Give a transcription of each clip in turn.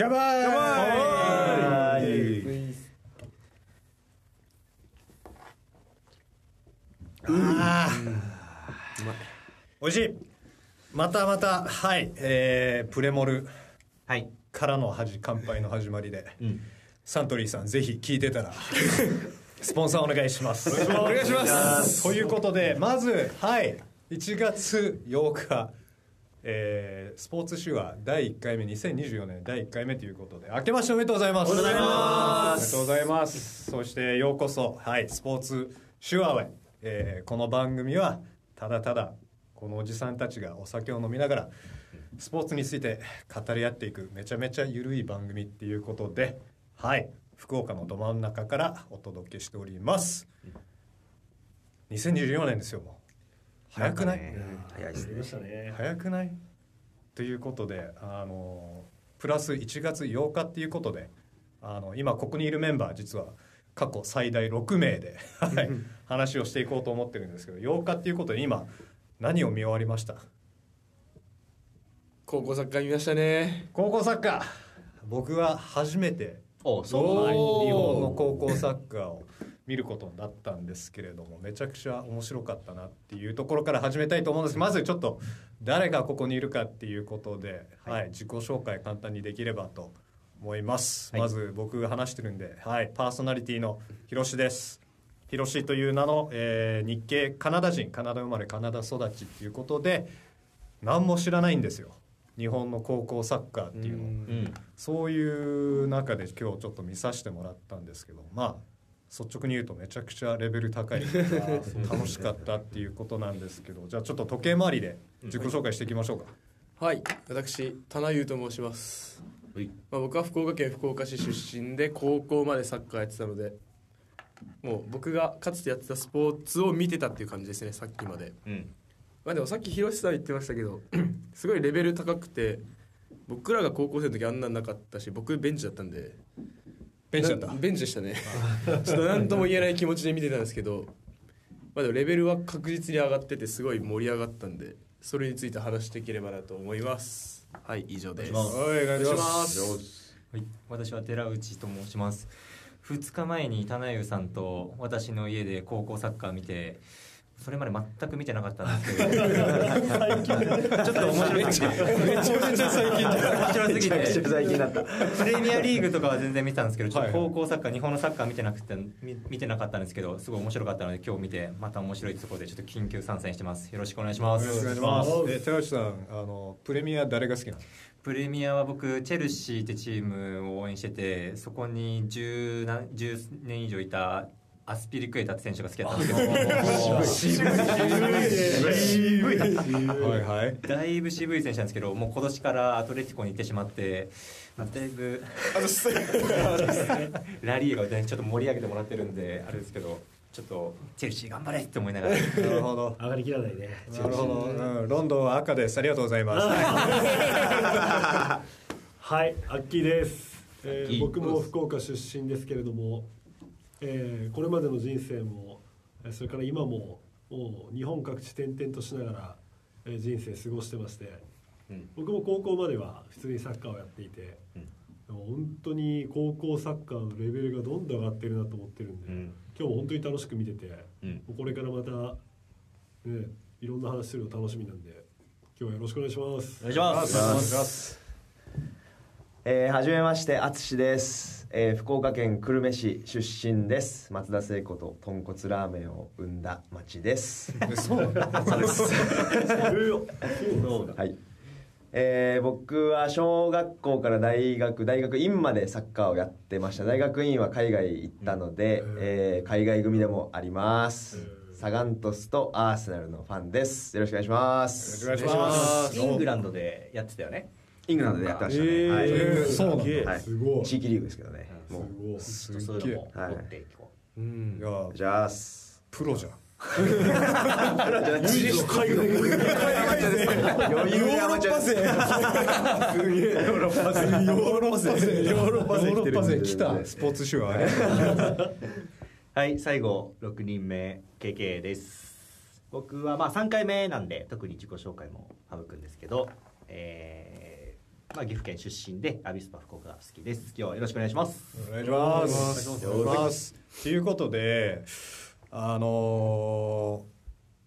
カバーイあおいしい。またまたはい。えー、プレモルはい。からのはじ乾杯の始まりで、サントリーさんぜひ聞いてたら スポンサーお願いします。お願いします。ということでまずはい。1月8日えースポーツ手話第1回目2024年第1回目ということで明けましておめでとうございます。おめでとうございます。おめでとうございます。そしてようこそ。はい。スポーツ手話へ、えーこの番組はただただこのおじさんたちがお酒を飲みながらスポーツについて語り合っていくめちゃめちゃ緩い番組っていうことではい。福岡のど真ん中からお届けしております。2024年ですよもう早くない、早いですね。早くない？ということであのプラス1月8日っていうことであの今ここにいるメンバー実は過去最大6名で、はい、話をしていこうと思ってるんですけど8日っていうことで今何を見終わりました？高校サッカー見ましたね。高校サッカー。僕は初めておはい、おー日本の高校サッカーを見ることになったんですけれどもめちゃくちゃ面白かったなっていうところから始めたいと思うんです。まずちょっと誰がここにいるかっていうことで、はい。自己紹介簡単にできればと思います、はい。まず僕が話してるんで、はい、パーソナリティのひろしです。ひろしという名の、えー日系カナダ人カナダ生まれカナダ育ちっていうことで何も知らないんですよ。日本の高校サッカーっていうの。をうん。そういう中で今日ちょっと見させてもらったんですけどまあ率直に言うとめちゃくちゃレベル高い。楽しかったっていうことなんですけど。じゃあちょっと時計回りで自己紹介していきましょうか、はい。私田名優と申します、はい。まあ、僕は福岡県福岡市出身で高校までサッカーやってたのでもう僕がかつてやってたスポーツを見てたっていう感じですねさっきまで。うん。まあでもさっき広瀬さん言ってましたけど すごいレベル高くて僕らが高校生の時あんなんなかったし僕ベンチだったんでベンチだったなベンチでしたね。ちょっと何とも言えない気持ちで見てたんですけどまあでもレベルは確実に上がっててすごい盛り上がったんでそれについて話していければなと思います。はい以上です。お願いします。はいお願いします。すはい、私は寺内と申します。2日前に棚優さんと私の家で高校サッカー見てそれまで全く見てなかったんですけど。ちょっと面白すぎて。めちゃめちゃ最近面白すぎて。最近だったプレミアリーグとかは全然見てたんですけどちょっとはいはい高校サッカー日本のサッカー見てなくて見見てなかったんですけどすごい面白かったので今日見てまた面白いところでちょっと緊急参戦してます。よろしくお願いします。お願いします。え寺内さんあのプレミア誰が好きなの？プレミアは僕チェルシーってチームを応援しててそこに 10, 何10年以上いたアスピリクエタって選手が好きだったんですけど。渋い。はい。はい。だい。ぶ渋い。選手なんですけどもう今年からアトレティコに行ってしまって、まあ、だい。ぶラリーガをねちょっと盛り上げてもらってるんであれですけどちょっとチェルシー頑張れって思い。ながらなるほど上がりきらない。ねなるほど、うん、ロンドンは赤ですありがとうござい。ますはい。アッキーです、えー僕も福岡出身ですけれども、えーこれまでの人生もえーそれから今ももう日本各地転々としながら、えー人生過ごしてまして、うん。僕も高校までは普通にサッカーをやっていて、うん。でも本当に高校サッカーのレベルがどんどん上がってるなと思ってるんで、うん。今日も本当に楽しく見てて、うん。これからまた、ね、いろんな話するの楽しみなんで今日はよろしくお願いします。お願いします。お願いします。えー、はじめまして淳です、えー、福岡県久留米市出身です。松田聖子と豚骨ラーメンを生んだ町です。そうなのそうはいえー、僕は小学校から大学大学院までサッカーをやってました大学院は海外行ったので、えー海外組でもありますサガン鳥栖とアーセナルのファンですよろしくお願いしますよろしくお願いしますイングランドでやってたよねイングランドでやってましたね、えー。そうなんだ。はい。すごい。地域リーグですけどね、もう。すちょっとそうげえいうのも取っていこう。ん。い。やお願いしますプロじゃん。余裕でアマチュアですすげえヨーロッパ勢。ヨーロッパ勢。ヨーロッパ勢。ヨーロッパ勢。来た。スポーツはい。最後6人目 KK です。僕はまあ3回目なんで特に自己紹介も省くんですけど、えーまあ、岐阜県出身でアビスパ福岡が好きです。今日はよろしくお願いします。お願いします。お願いします。ということであのー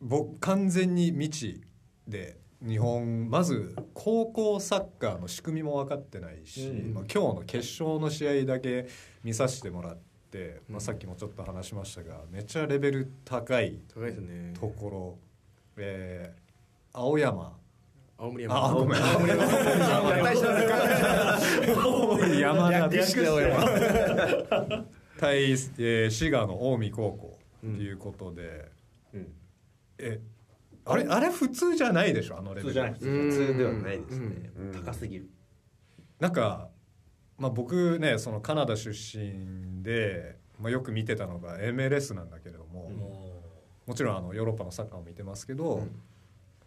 僕完全に未知で日本まず高校サッカーの仕組みも分かってないし、まあ、今日の決勝の試合だけ見させてもらって、まあ、さっきもちょっと話しましたがめっちゃレベル高い高いですね。ところ、えー青山青森山あごめん。青森山 青森山。田 対、えー滋賀の近江高校ということで、うん。えあれあれ普通じゃないでしょ？あのレベル。普通じゃない普通ではないですね、うん。高すぎる。なんか、まあ、僕ねそのカナダ出身で、まあ、よく見てたのが MLS なんだけれども、もちろんあのヨーロッパのサッカーも見てますけど、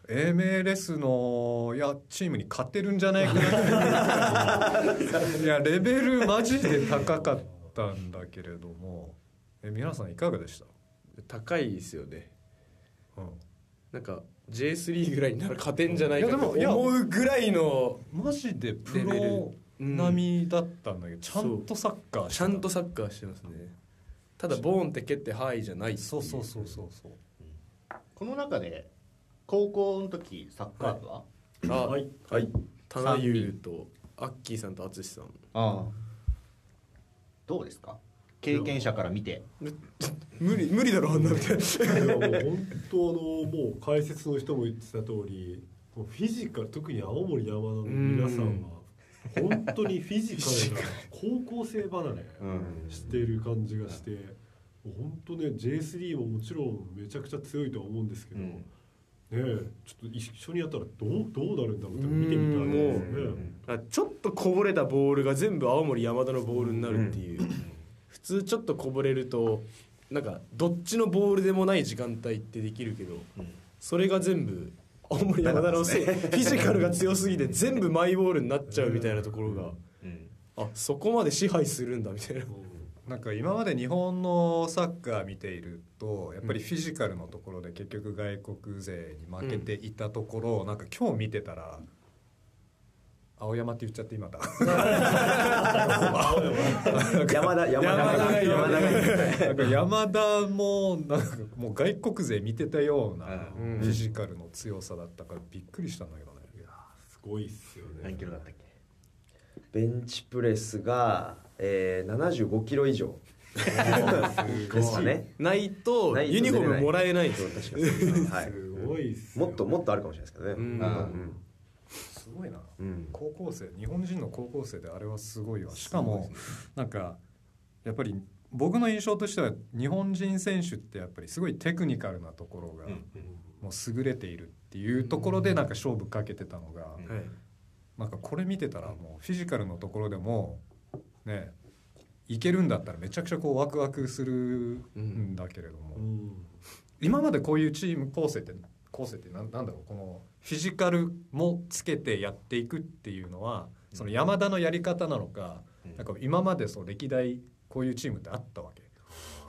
MLS のいやチームに勝てるんじゃないかな いやレベルマジで高かったんだけれども。え皆さんいかがでした、高いですよね。うん。なんか J3 ぐらいになら勝てんじゃないかと思うぐらいのマジでプロ並みだったんだけど、ちゃんとサッカーしてちたゃんとサッカーしてますね。ただボーンって蹴ってハイじゃないっていそうそうそうそうそう。この中で高校の時サッカー部は、あはい。はい。田中優とアッキーさんと淳さん。ああ。どうですか？経験者から見て。無理無理だろあんなみたいないやもう本当のもう解説の人も言ってた通りもうフィジカル特に青森山田の皆さんは本当にフィジカルが高校生離れしている感じがして、もう本当ね J3 ももちろんめちゃくちゃ強いとは思うんですけど、うんねえちょっと一緒にやったらどうどうなるんだろうって見てみたいですよね。あちょっとこぼれたボールが全部青森山田のボールになるっていう、普通ちょっとこぼれるとなんかどっちのボールでもない時間帯ってできるけど、それが全部青森山田のせい、フィジカルが強すぎて全部マイボールになっちゃうみたいなところが、うん。あそこまで支配するんだみたいな。なんか今まで日本のサッカー見ているとやっぱりフィジカルのところで結局外国勢に負けていたところ、なんか今日見てたら青山って言っちゃって今だ。山田山田山田山田がいいなんか山田もなんかもう外国勢見てたようなうん。フィジカルの強さだったからびっくりしたんだけどね、すごいっすよね。何。キロだったっけ？ベンチプレスが、えー、75キロ以上。ですかね。ないとユニフォームもらえないと確かそうですはい。すごいっすよ。もっともっとあるかもしれないですけどね。うん。あすごいな。うん。高校生日本人の高校生であれはすごいわ。しかもなんかやっぱり僕の印象としては日本人選手ってやっぱりすごいテクニカルなところがもう優れているっていうところでなんか勝負かけてたのがはい。なんかこれ見てたらもうフィジカルのところでもねいけるんだったらめちゃくちゃこうワクワクするんだけれども、うん。今までこういうチーム構成って構成ってなんなんだろうこのフィジカルもつけてやっていくっていうのはその山田のやり方なのか,、なんか今までそう歴代こういうチームってあったわけ。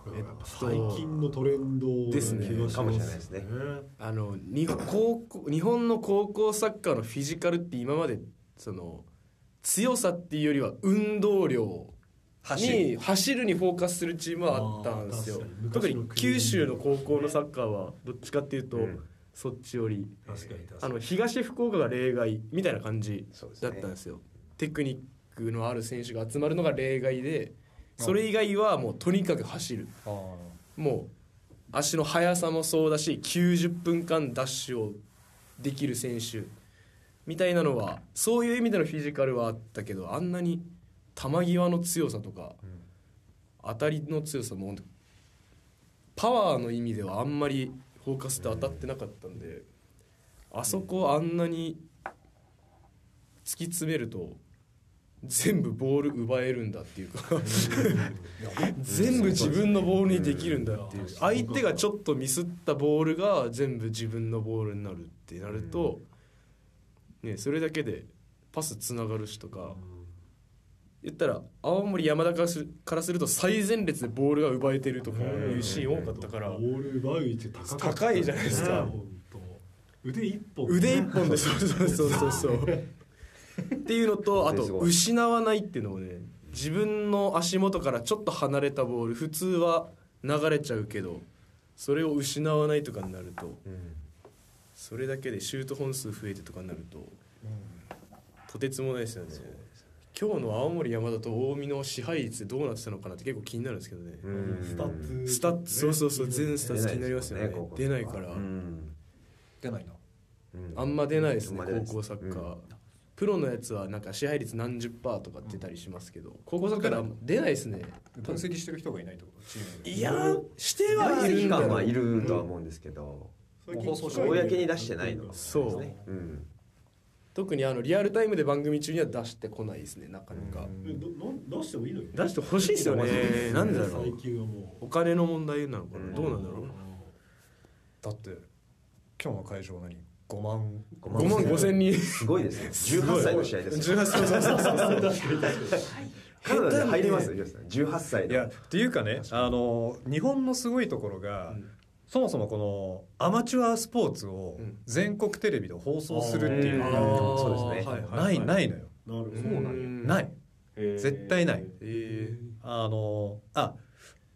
やっぱ最近のトレンドなですね。かもしれないですね。あの日本高校日本の高校サッカーのフィジカルって今までその強さっていうよりは運動量に走る。にフォーカスするチームはあったんですよ。特に九州の高校のサッカーはどっちかっていうと、うん。そっち寄りあの東福岡が例外みたいな感じだったんですよ。テクニックのある選手が集まるのが例外でそれ以外はもうとにかく走る。もう足の速さもそうだし90分間ダッシュをできる選手みたいなのはそういう意味でのフィジカルはあったけどあんなに球際の強さとか、当たりの強さもパワーの意味ではあんまりフォーカスって当たってなかったんで、あそこあんなに突き詰めると全部ボール奪えるんだっていうか 全部自分のボールにできるんだっていう。相手がちょっとミスったボールが全部自分のボールになるってなると、ね、それだけでパスつながるしとか言ったら青森山田からすからすると最前列でボールが奪えてるとかいうシーン多かったから。ボール奪う位置高かった。高いじゃないですか。本当。腕一本腕一本でそうそうそうそうそう。っていうのと あと失わないっていうのをね自分の足元からちょっと離れたボール普通は流れちゃうけどそれを失わないとかになるとそれだけでシュート本数増えてとかになるととてつもないですよね。今日の青森山田と近江の支配率どうなってたのかなって結構気になるんですけどね。うん。スタッツ。スタッツそうそうそう全スタッツ気になりますよね。出ないですよね出ないからうん。出ないなあんま出ないです。ね高校サッカー、うん。プロのやつはなんか支配率何十パーとか出たりしますけど、高校サッカーは出ないですね。分析してる人がいないといやーしてはいるんだろうはいるとは思うんですけど。最放送近公に出してないのそう。ね。うん。特にあのリアルタイムで番組中には出してこないですねなかなか、出してもいいのよ。出してほしいですよね。なんでだろう。お金の問題なのかな、うん。どうなんだろう。だって今日の会場何？5万。5万。5千人。すごいですね。18歳の試合ですよ18歳そうそうそうそうカナダで 入ります？よ18歳の。いやっていうかねあの日本のすごいところが、そもそもこのアマチュアスポーツをうん。全国テレビで放送するっていうのがそうですね。はいはいないないのよ。なるほど。そうなんや。ない。絶対ない。えあのあ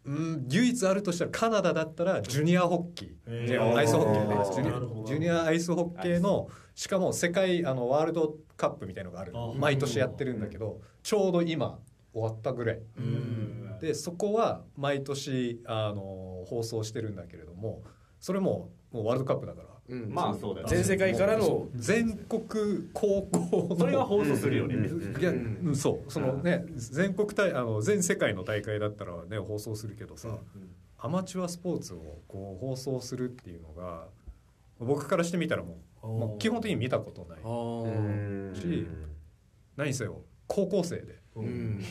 うん唯一あるとしたらカナダだったらジュニアホッキー、へー。アアイスホッケーね。ジュジュニアアイスホッケーのしかも世界あのワールドカップみたいのがある毎年やってるんだけどちょうど今終わったぐらい。うんでそこは毎年あの放送してるんだけれどもそれももうワールドカップだから。ーうん。まあそうだよね。全世界からの全国高校のそれは放送するよね、うん。いや、うん。そう。そのね全国大あの全世界の大会だったらね放送するけどさ、アマチュアスポーツをこう放送するっていうのが僕からしてみたらもうもう基本的に見たことないし何せよ。高校生で。うん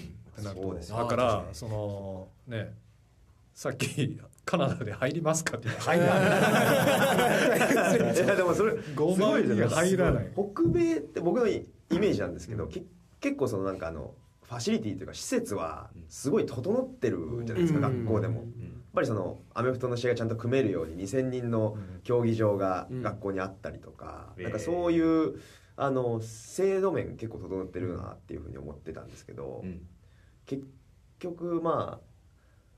ってなるとそうですよだからそのねさっき カナダで入りますかって言って入らない。い。やでもそれ5万人入らない。北米って僕のイメージなんですけど、け結構そのなんかあのファシリティというか施設はすごい整ってるじゃないですか、うん。学校でも、やっぱりそのアメフトの試合がちゃんと組めるように2,000人の競技場がうん。学校にあったりとか、うん。なんかそういうあの制度面結構整ってるなっていうふうに思ってたんですけど、うん結局まあ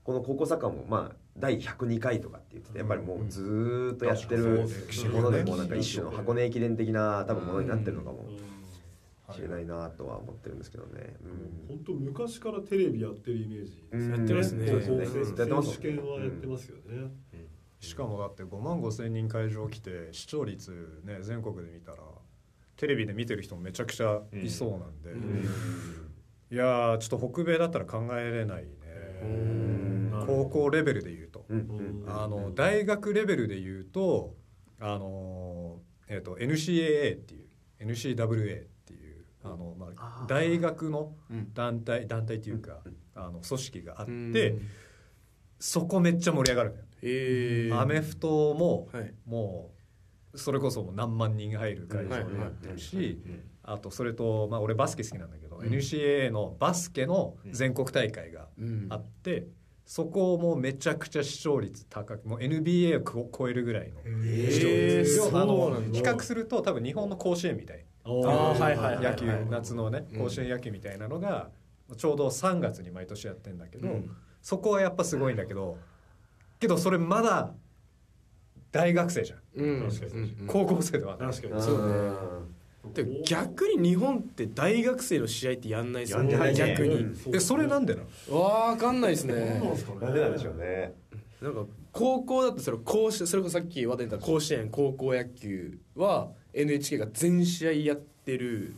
この高校サッカーもまあ第102回とかって言っててやっぱりもうずーっとやってるものでもうなんか一種の箱根駅伝的な多分ものになってるのかもしれないなとは思ってるんですけどね。本当昔からテレビやってるイメージ。うんやってますね。選手権はやってますよね。しかもだって5万5千人会場来て視聴率ね全国で見たらテレビで見てる人もめちゃくちゃいそうなんで、いやーちょっと北米だったら考えれないね。高校レベルで言うと、うん。うん。あの大学レベルで言うとあの、えー、と NCAA っていう NCWA っていうあの、まあ、大学の団体団体っていうか、あの組織があって、うん。そこめっちゃ盛り上がるのよ。えー。アメフトも、はい。もうそれこそもう何万人入る会場になってるしあとそれと、まあ、俺バスケ好きなんだけど、NCAA のバスケの全国大会がうん。あって、そこもめちゃくちゃ視聴率高くもう NBA をこ超えるぐらいの視聴えー率要はあの比較すると多分日本の甲子園みたい。ああーはいはいはい野球夏のねうん。甲子園野球みたいなのがちょうど3月に毎年やってんだけど、うん。そこはやっぱすごいんだけどけどそれまだ大学生じゃん。うん。高校生ではない。確かにそうねでも逆に日本って大学生の試合ってやんないですよね。逆に、うん。えそれなんでなの？わかんないですね。なんでなんでしょうね。なんか高校だとそれ甲子それこそさっき話題に出た甲子園高校野球は NHK が全試合やってる、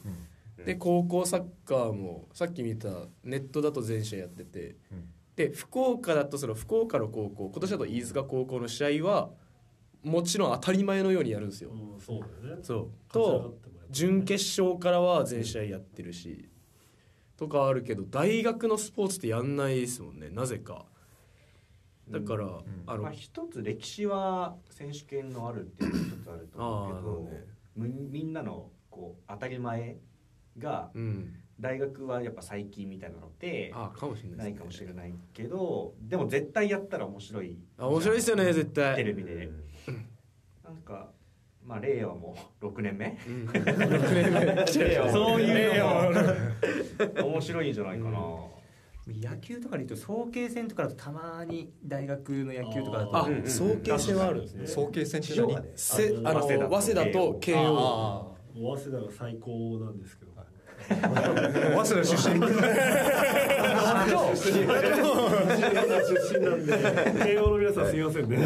で高校サッカーもさっき見たネットだと全試合やってて、うん。で福岡だとその福岡の高校今年だと飯塚高校の試合はもちろん当たり前のようにやるんですよ、うんそうだよね。そう。と準決勝からは全試合やってるしとかあるけど大学のスポーツってやんないですもんね。なぜか。だから、あの、まあ、一つ歴史は選手権のあるっていうのが一つあると思うけどあーなるほどね。みみんなのこう当たり前がうん。大学はやっぱ最近みたいなのってあかもしれないね。ないかもしれないけどでも絶対やったら面白いあ面白いですよね絶テ対レビで。なんかまあ令和も6年目。6年目。そういうの。も面白いんじゃないかな、野球とかでいうと早慶戦とかだとたまに大学の野球とかだと。あうん。早慶戦。はあるんですね早慶戦って何？地上波でせあの早稲田早稲田と慶応。あ早稲田が最高なんですけど、あ早稲田出身。出身なんで。慶応の皆さんすみませんね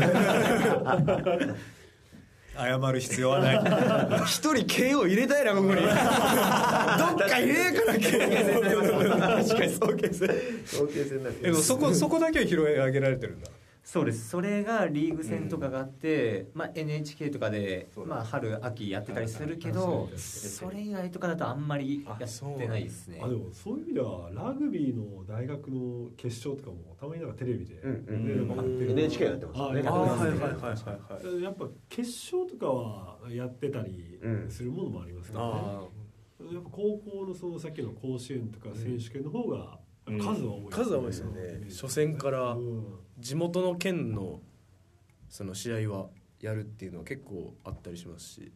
謝る必要はない。一人慶応入れたいなここに。どっか入れえから慶応確かに早慶戦早慶戦そこそこだけは拾い上げられてるんだそうです。それがリーグ戦とかがあって、まあ、NHK とかで、まあ、春秋やってたりするけどそれ以外とかだとあんまりやってないですね。あでもそういう意味ではラグビーの大学の決勝とかもたまになんかテレビで、うんうん NHK やってますよね。ああはいはいやってはいはい。はいやっぱ決勝とかはやってたりするものもありますけどね、あやっぱ高校のそのさっきの甲子園とか選手権の方がうん。数は多い、ー数は多いですよね。初戦からうん地元の県のその試合はやるっていうのは結構あったりしますし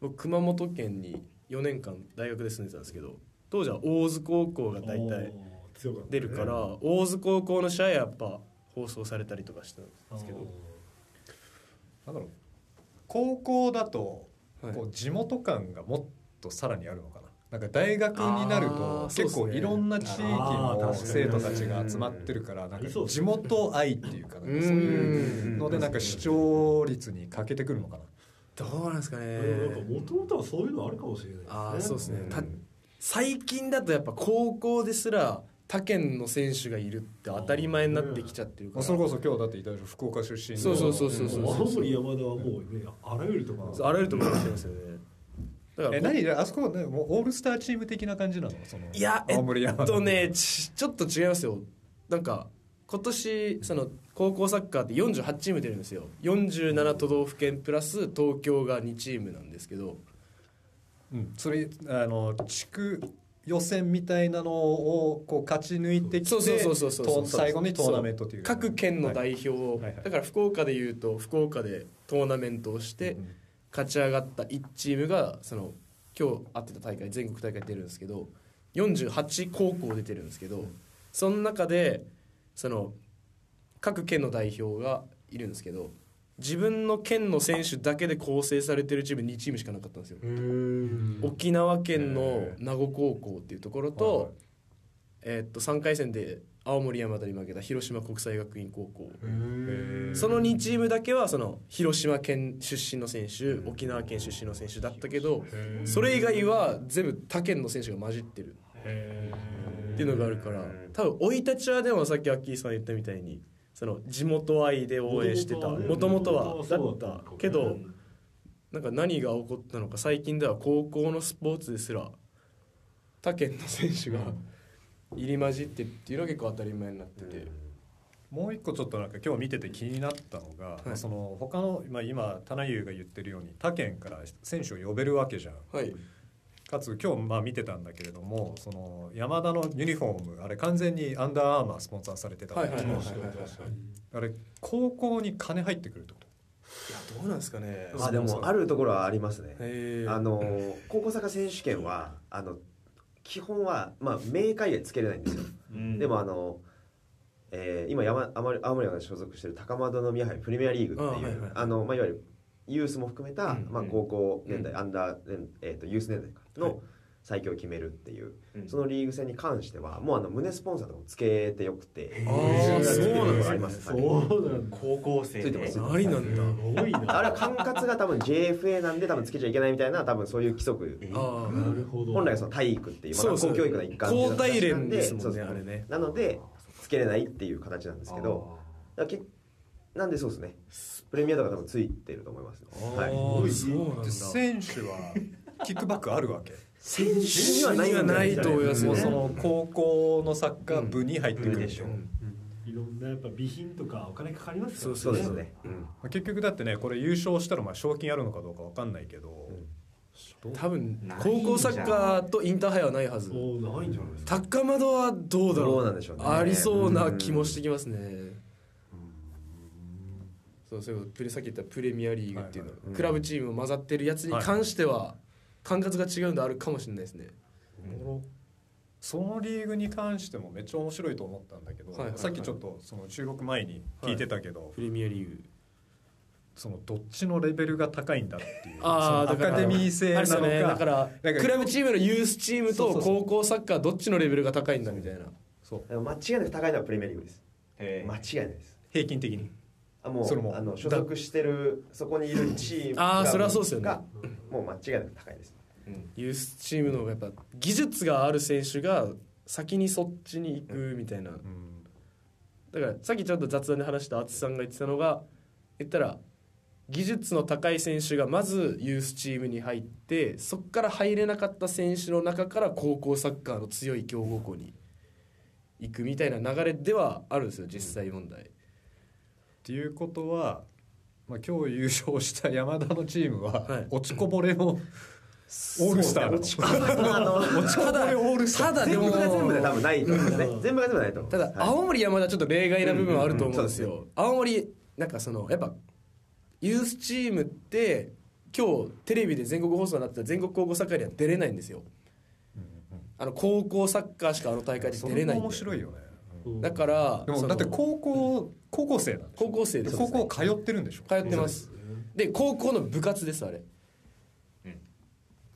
僕熊本県に4年間大学で住んでたんですけど当時は大津高校が大体出るから大津高校の試合はやっぱ放送されたりとかしたんですけど。なんだろう高校だとはい。こう地元感がもっとさらにあるのかななんか大学になるあと結構いろんな地域の生徒たちが集まってるからなんか地元愛っていうかなんかそういうのでなんか視聴率に欠けてくるのかな。どうなんですかね。もともとはそういうのあるかもしれないですね。ああそうですね。た最近だとやっぱ高校ですら他県の選手がいるって当たり前になってきちゃってるから。それこそ今日だっていたでしょ。福岡出身の。そうそうそうそうそう青森山田はもうねあらゆるところあらゆるところに来てますよねえ何？あそこねもうオールスターチーム的な感じなの？そのいやえっとねちちょっと違いますよ。なんか今年その高校サッカーって48チーム出るんですよ。47都道府県プラス東京が2チームなんですけど。うん、それあの地区予選みたいなのをこう勝ち抜いてきてそうそうそうそうそうと最後にトーナメントという各県の代表を、はいはいだから福岡でいうと福岡でトーナメントをして勝ち上がった1チームがその今日会ってた大会全国大会出るんですけど48高校出てるんですけどその中でその各県の代表がいるんですけど自分の県の選手だけで構成されてるチーム2チームしかなかったんですよ。沖縄県の名護高校っていうところと,、えーっと3回戦で青森山田に負けた広島国際学院高校。その2チームだけはその広島県出身の選手沖縄県出身の選手だったけどそれ以外は全部他県の選手が混じってる。っていうのがあるから多分生い立ちはでもさっきアッキーさん言ったみたいにその地元愛で応援してたもともとはだった。けどなんか何が起こったのか最近では高校のスポーツですら他県の選手が入り混じってっていうのが結構当たり前になってて。もう一個ちょっとなんか今日見てて気になったのが、まあその他の、まあ、今棚優が言ってるように他県から選手を呼べるわけじゃん。はい。かつ今日まあ見てたんだけれどもその山田のユニフォームあれ完全にアンダーアーマースポンサーされてたんだけどはいはいはいはいはい。あれ高校に金入ってくるってこと？いやどうなんですかね。あでもあるところはありますね。あの高校サッカー選手権はあの基本はまあ明快でつけれないんですよ。でもあの、えー今山青森が所属している高円宮杯プレミアリーグっていうあ、いはいのまあ、いわゆるユースも含めた、うん。まあ、高校年代、うんアンダー年、えー、とユース年代かはい。の最強を決めるっていう、うん。そのリーグ戦に関してはもうあの胸スポンサーとかもつけてよくてあーそうなんですねあります、はいそうなんだ。高校生で。ついてますありなんだ。すごいな。あれは管轄が多分 JFA なんで多分つけちゃいけないみたいな多分そういう規則。あなるほど。本来はその体育っていう、まあ、そう。そう学校教育の一環っていう交代連ですもんねそうそう。あれね。なのでつけれないっていう形なんですけどだからけなんでそうですね。プレミアとか多分ついてると思います、はい、あそうなんだ。で選手はキックバックあるわけ選手にはないんじゃないと思いますね。もうその高校のサッカー部に入ってくる。でしょ、いろんなやっぱ備品とかお金かかりますからそうですね、結局だってねこれ優勝したらまあ賞金あるのかどうかわかんないけど、どうん。じゃん。高校サッカーとインターハイはないはず。そうないんじゃないですか。高円はどうだろう？どうなんでしょうね。ありそうな気もしてきますね。そうそういうプレさっき言ったプレミアリーグっていうの、はいはい。クラブチームを混ざってるやつに関しては管轄が違うんであるかもしれないですね、そのリーグに関してもめっちゃ面白いと思ったんだけど、はいはいはい。さっきちょっとその収録前に聞いてたけど、プレミアリーグそのどっちのレベルが高いんだっていうアカデミー制なのかね。だからなんかクラブチームのユースチームと高校サッカーどっちのレベルが高いんだみたいな。そう。間違いなく高いのはプレミアリーグです。へ間違いないです。平均的に？あもそれも。うあの所属してるそこにいるチームあーそれはそうですよね。がもう間違いなく高いです。ユースチームのやっぱ技術がある選手が先にそっちに行くみたいな。うん。だからさっきちょっと雑談で話した淳さんが言ってたのが言ったら技術の高い選手がまずユースチームに入ってそこから入れなかった選手の中から高校サッカーの強い強豪校に行くみたいな流れではあるんですよ実際問題。っていうことは、まあ、今日優勝した山田のチームは、はい。落ちこぼれのオールスター落ちこぼれオールスター。ただでも全部が全部で多分ないと思うん全部が全部ないと思う。ただはい。青森山田ちょっと例外な部分はあると思うんですうん。うん。よ青森なんかそのやっぱユースチームって今日テレビで全国放送になってた全国高校サッカーには出れないんですよ。あの高校サッカーしかあの大会にそれも出れないんで。面白いよね。うん。だからだって高校高校生なんでしょ高校生です。高校通ってるんでしょ？通ってます。で高校の部活ですあれ、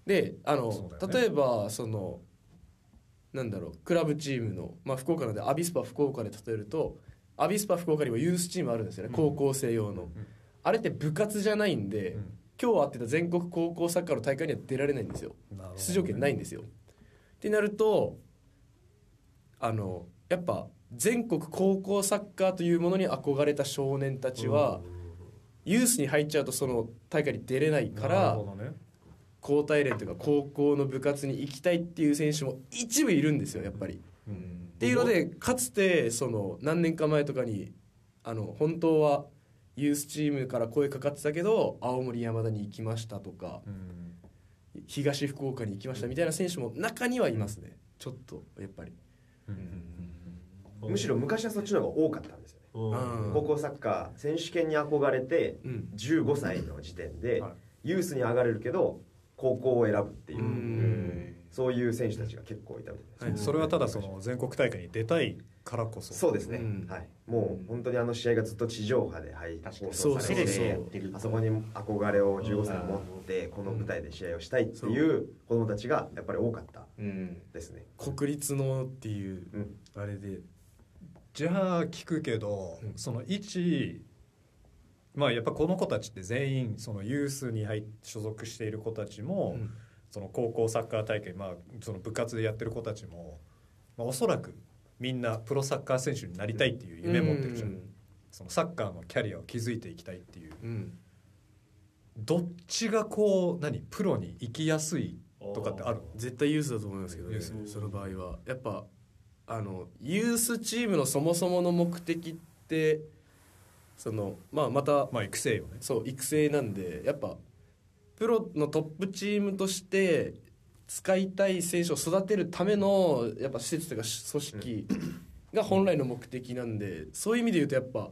であの、ね。例えばそのなんだろうクラブチームの、まあ、福岡なのでアビスパ福岡で例えるとアビスパ福岡にもユースチームあるんですよね、高校生用の、あれって部活じゃないんで、うん。今日会ってた全国高校サッカーの大会には出られないんですよ。ね。出場権ないんですよ。ってなるとあのやっぱ全国高校サッカーというものに憧れた少年たちは、ユースに入っちゃうとその大会に出れないかならるほどね。交代連というか高校の部活に行きたいっていう選手も一部いるんですよやっぱり。うん。っていうのでかつてその何年か前とかにあの本当はユースチームから声かかってたけど青森山田に行きましたとかうん。東福岡に行きましたみたいな選手も中にはいますね。ちょっとやっぱり。むしろ昔はそっちの方が多かったんですよね。高校サッカー選手権に憧れてうん。15歳の時点ではい。ユースに上がれるけど高校を選ぶっていううん。そういう選手たちが結構いたみたいです。それはただその全国大会に出たいからこそ。そうですね、うん。はい、もう本当にあの試合がずっと地上波ではい確かにそうそうそう放送されてあそこに憧れを15歳持ってこの舞台で試合をしたいっていう子供たちがやっぱり多かったうんですね。国立のっていううん。あれでじゃあ聞くけど、うん。その一まあやっぱこの子たちって全員そのユースに入っ所属している子たちも、うん。その高校サッカー大会、まあ、その部活でやってる子たちも、まあ、おそらくみんなプロサッカー選手になりたいっていう夢持ってるじゃん、うん。そのサッカーのキャリアを築いていきたいっていう。うん。どっちがこう何プロに行きやすいとかってあるの？絶対ユースだと思いますけどねその場合は。やっぱあのユースチームのそもそもの目的ってそのまあまたまあ育成よね。そう育成なんでやっぱプロのトップチームとして使いたい選手を育てるためのやっぱ施設というか組織が本来の目的なんでそういう意味で言うとやっぱ、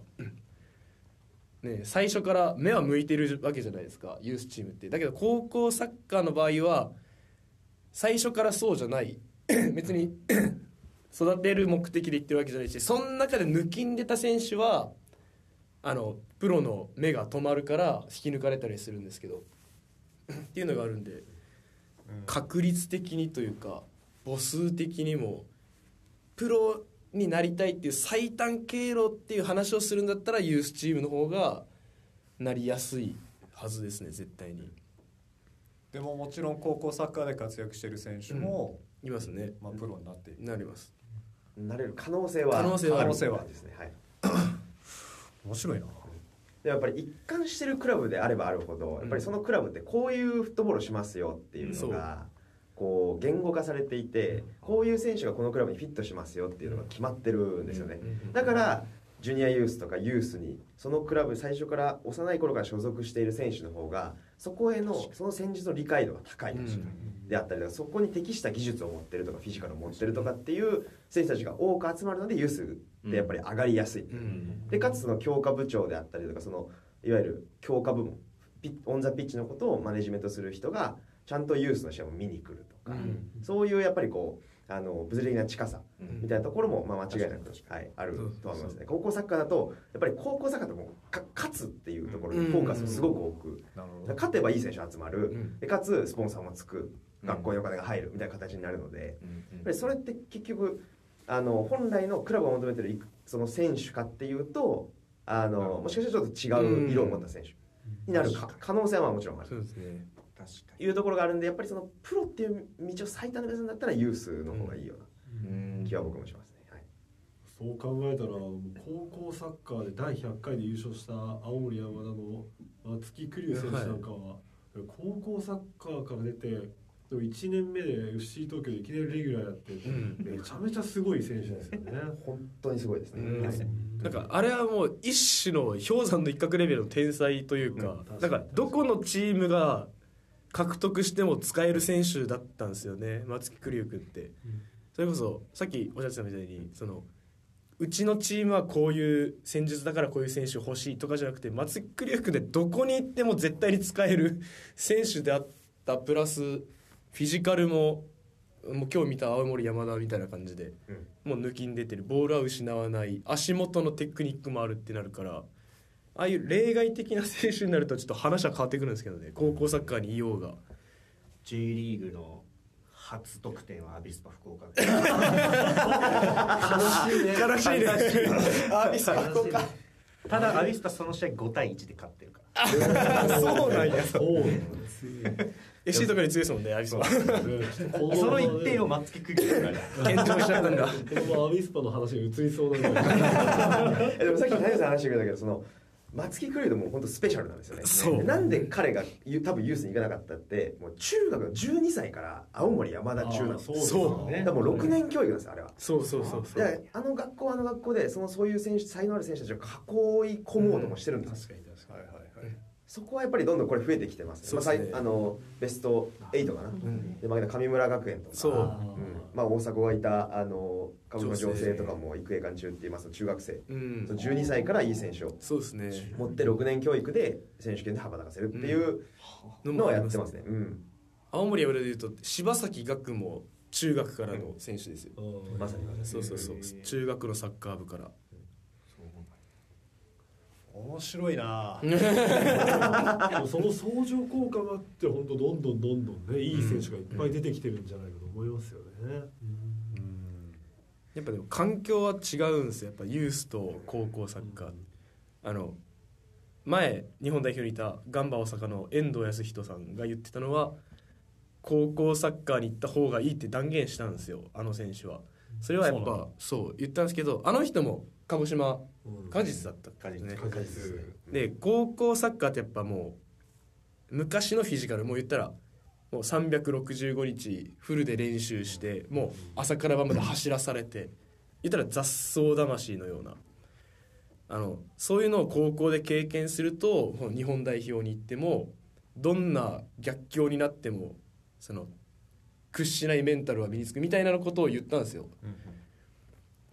ね、最初から目は向いてるわけじゃないですかユースチームって。だけど高校サッカーの場合は最初からそうじゃない。別に育てる目的で言ってるわけじゃないしその中で抜きんでた選手はあのプロの目が止まるから引き抜かれたりするんですけど っていうのがあるんで確率的にというか母数的にもプロになりたいっていう最短経路っていう話をするんだったらユースチームの方がなりやすいはずですね絶対に。でももちろん高校サッカーで活躍してる選手も、いますね。まあ、プロになっていく。なりますなれる可能性は可能性はですね。はい。面白いな。でやっぱり一貫してるクラブであればあるほどやっぱりそのクラブってこういうフットボールをしますよっていうのがこう言語化されていてこういう選手がこのクラブにフィットしますよっていうのが決まってるんですよね。だからジュニアユースとかユースにそのクラブ最初から幼い頃から所属している選手の方がそこへのその戦術の理解度が高いであったりとかそこに適した技術を持ってるとかフィジカルを持ってるとかっていう選手たちが多く集まるのでユースってやっぱり上がりやすい。うん。でかつその強化部長であったりとかそのいわゆる強化部門ピオン・ザ・ピッチのことをマネジメントする人がちゃんとユースの試合を見に来るとか、そういうやっぱりこうあの物理的な近さみたいなところも、まあ、間違いなく、はい、あると思いますね。高校サッカーだとやっぱり高校サッカーだともうか勝つっていうところにフォーカスをすごく多く、勝てばいい選手集まる、ん。でかつスポンサーもつく。学校にお金が入る。みたいな形になるので、やっぱりそれって結局あの本来のクラブが求めてるその選手かっていうとあのもしかしたらちょっと違う色を持った選手になるか。可能性はもちろんある。そうですねいうところがあるんでやっぱりそのプロっていう道を最短の目線だったらユースの方がいいようにな気は僕もしますね。はい。そう考えたら高校サッカーで第100回で優勝した青森山田の松木玖生選手なんかは、高校サッカーから出てでも1年目で FC 東京でいきなりレギュラーやって、んめちゃめちゃすごい選手ですよね。本当にすごいですね。うん。はい。なんかあれはもう一種の氷山の一角レベルの天才というか、うん。なんかどこのチームが獲得しても使える選手だったんですよね。松木玖生君って、それこそさっきおっしゃってたみたいにそのうちのチームはこういう戦術だからこういう選手欲しいとかじゃなくて松木玖生君でどこに行っても絶対に使える選手であったプラスフィジカルももう今日見た青森山田みたいな感じで、もう抜きん出てる。ボールは失わない。足元のテクニックもあるってなるからああいう例外的な選手になるとちょっと話は変わってくるんですけどね。高校サッカーにいようが。J リーグの初得点はアビスパ福岡。悲しいね。アビスパ福岡。ただアビスパその試合5対1で勝ってるから。そうなんや。そう FC とかに強いですもんねアビスパね。その1点を松木玖生が。健常しちゃったんだ。このアビスパの話が移りそうなんだ でもさっき谷さん話してくれたけどその松木クリードも本当スペシャルなんですよね。なんで彼がゆ多分ユースに行かなかったってもう中学の12歳から青森山田中なんですよ。そうだからもう6年教育なんですよあれは。そうそうそうそう。であの学校はあの学校でそのそういう選手才能ある選手たちを囲い込もうともしてるんです、確かに確かにそこはやっぱりどんどんこれ増えてきてますまあ、そうですね。さいあのベスト8かな、で負けた神村学園とか。そう。うん。まあ、大迫がいたあの鹿児島情勢とかも育英館中って言います。と中学生、うん。その12歳からいい選手をそうですね。持って6年教育で選手権で羽ばたかせるっていうのをやってますね。うん、青森山田でいうと柴崎岳も中学からの選手ですよ。うん。まさにそうそうそう。中学のサッカー部から面白いな。でもその相乗効果があって本当どんどんどんどんねいい選手がいっぱい出てきてるんじゃないかと思いますよね。やっぱでも環境は違うんですよやっぱユースと高校サッカー。あの前日本代表にいたガンバ大阪の遠藤康人さんが言ってたのは高校サッカーに行った方がいいって断言したんですよあの選手は。それはやっぱそう言ったんですけどあの人も鹿児島。うん。果実だったね。確実。で高校サッカーってやっぱもう昔のフィジカルもう言ったらもう365日フルで練習してもう朝から晩まで走らされて言ったら雑草魂のような。あのそういうのを高校で経験すると日本代表に行ってもどんな逆境になってもその屈しないメンタルは身につくみたいなことを言ったんですよ。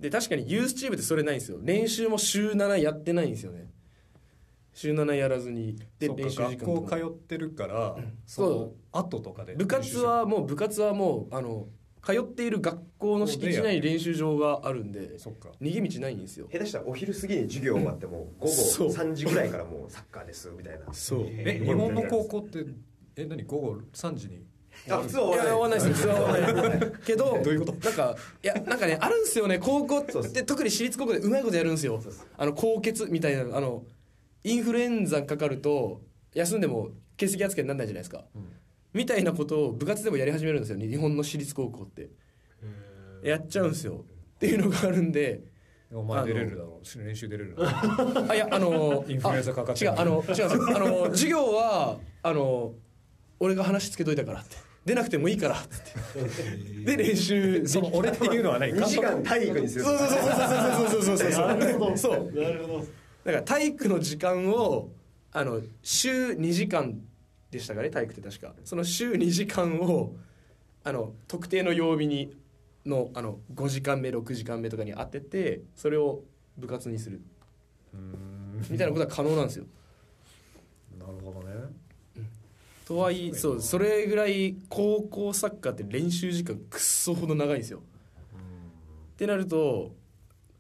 で確かにユースチームってそれないんですよ。練習も週7やってないんですよね。週7やらずにで練習時間とか。学校通ってるからそその後とかで部活はもう部活はもうあの通っている学校の敷地内に練習場があるんでそっか。逃げ道ないんですよ。下手したらお昼過ぎに授業終わっても午後そう。3時ぐらいからもうサッカーですみたいな。そう。え日本の高校ってえ何？午後3時に？あ普通はいや終わんないです普通は終わんない。けどどういうこと？なんかいやなんかねあるんですよね。高校って特に私立高校でうまいことやるんですよ。あの高血みたいなあのインフルエンザかかると休んでも欠席扱いにならないじゃないですか、みたいなことを部活でもやり始めるんですよ。日本の私立高校って。やっちゃうんですよ。っていうのがあるんで。お前出れるだろう。練習出れるだろう。あいやあのインフルエンザかかって違うあの違うあの授業はあの俺が話つけといたからって出なくてもいいから。ってで練習。その俺っていうのは何？2時間体育にするそうそうそうそうそうそうそうそうなるほどそう。なるほど。だから体育の時間をあの週2時間でしたかね体育って確か。その週2時間をあの特定の曜日にのあの5時間目6時間目とかに当ててそれを部活にする。みたいなことは可能なんですよとはいえそうそれぐらい高校サッカーって練習時間くっそほど長いんですよ。ってなると